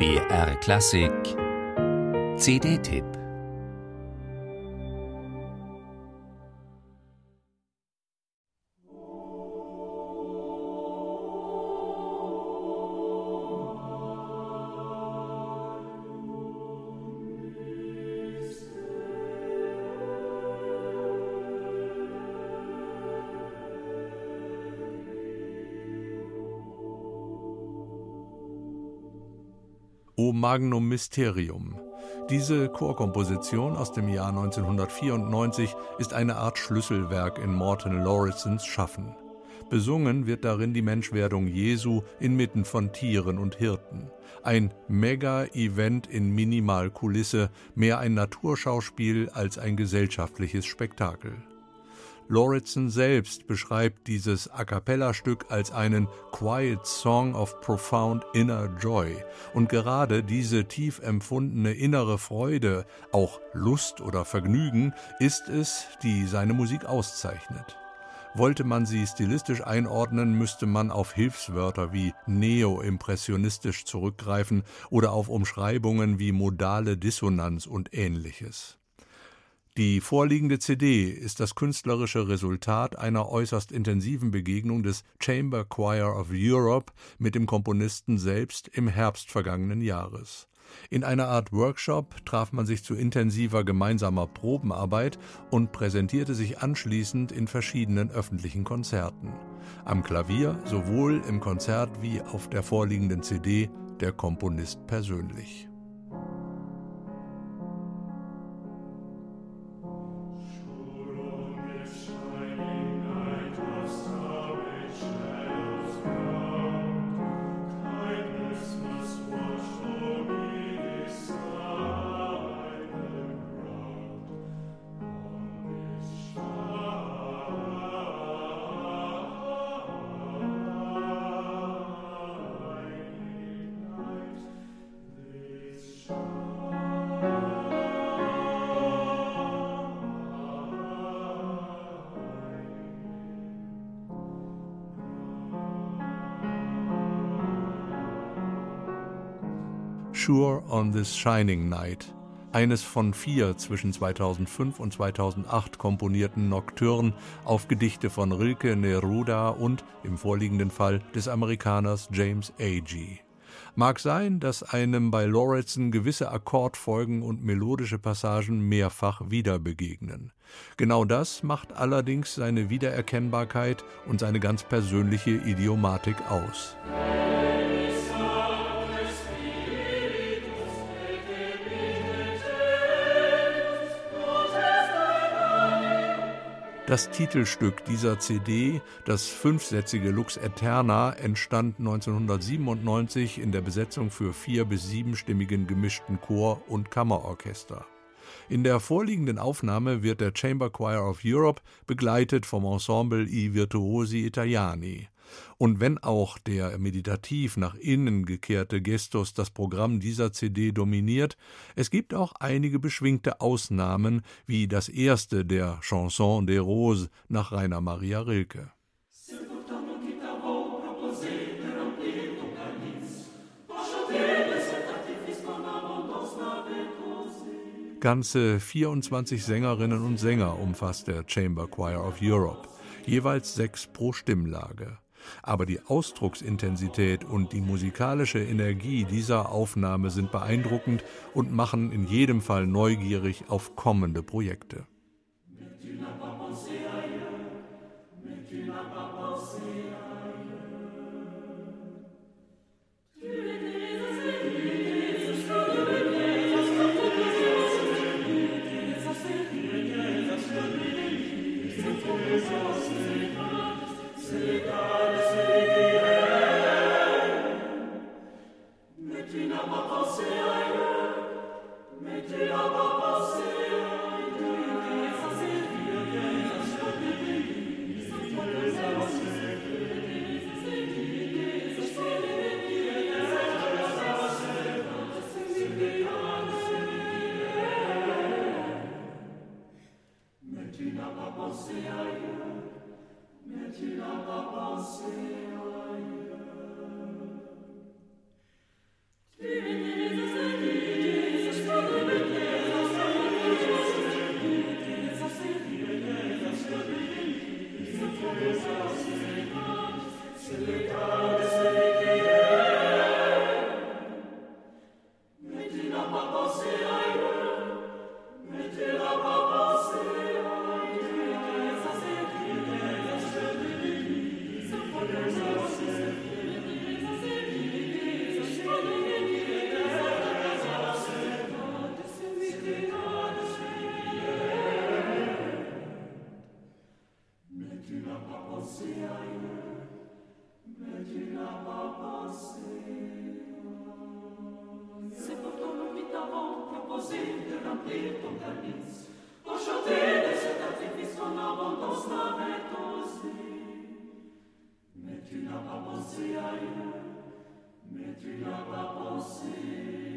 BR Klassik. CD-Tipp Magnum Mysterium. Diese Chorkomposition aus dem Jahr 1994 ist eine Art Schlüsselwerk in Morton Laurisons Schaffen. Besungen wird darin die Menschwerdung Jesu inmitten von Tieren und Hirten. Ein Mega-Event in Minimalkulisse, mehr ein Naturschauspiel als ein gesellschaftliches Spektakel. Lauritsen selbst beschreibt dieses A cappella-Stück als einen Quiet Song of Profound Inner Joy. Und gerade diese tief empfundene innere Freude, auch Lust oder Vergnügen, ist es, die seine Musik auszeichnet. Wollte man sie stilistisch einordnen, müsste man auf Hilfswörter wie neo-impressionistisch zurückgreifen oder auf Umschreibungen wie modale Dissonanz und ähnliches. Die vorliegende CD ist das künstlerische Resultat einer äußerst intensiven Begegnung des Chamber Choir of Europe mit dem Komponisten selbst im Herbst vergangenen Jahres. In einer Art Workshop traf man sich zu intensiver gemeinsamer Probenarbeit und präsentierte sich anschließend in verschiedenen öffentlichen Konzerten. Am Klavier sowohl im Konzert wie auf der vorliegenden CD der Komponist persönlich. Sure on This Shining Night, eines von vier zwischen 2005 und 2008 komponierten Nocturnen auf Gedichte von Rilke Neruda und, im vorliegenden Fall, des Amerikaners James Agee. Mag sein, dass einem bei Lauritsen gewisse Akkordfolgen und melodische Passagen mehrfach wieder begegnen. Genau das macht allerdings seine Wiedererkennbarkeit und seine ganz persönliche Idiomatik aus. Das Titelstück dieser CD, das fünfsätzige Lux Eterna, entstand 1997 in der Besetzung für vier- bis siebenstimmigen gemischten Chor- und Kammerorchester. In der vorliegenden Aufnahme wird der Chamber Choir of Europe begleitet vom Ensemble I Virtuosi Italiani. Und wenn auch der meditativ nach innen gekehrte Gestus das Programm dieser CD dominiert, es gibt auch einige beschwingte Ausnahmen, wie das erste der Chanson des Roses nach Rainer Maria Rilke. Ganze 24 Sängerinnen und Sänger umfasst der Chamber Choir of Europe, jeweils sechs pro Stimmlage. Aber die Ausdrucksintensität und die musikalische Energie dieser Aufnahme sind beeindruckend und machen in jedem Fall neugierig auf kommende Projekte. Divinity Pour chanter de ce sacrifice, ton abandon sera rétorsé. Mais tu n'as pas pensé ailleurs, mais tu n'as pas pensé.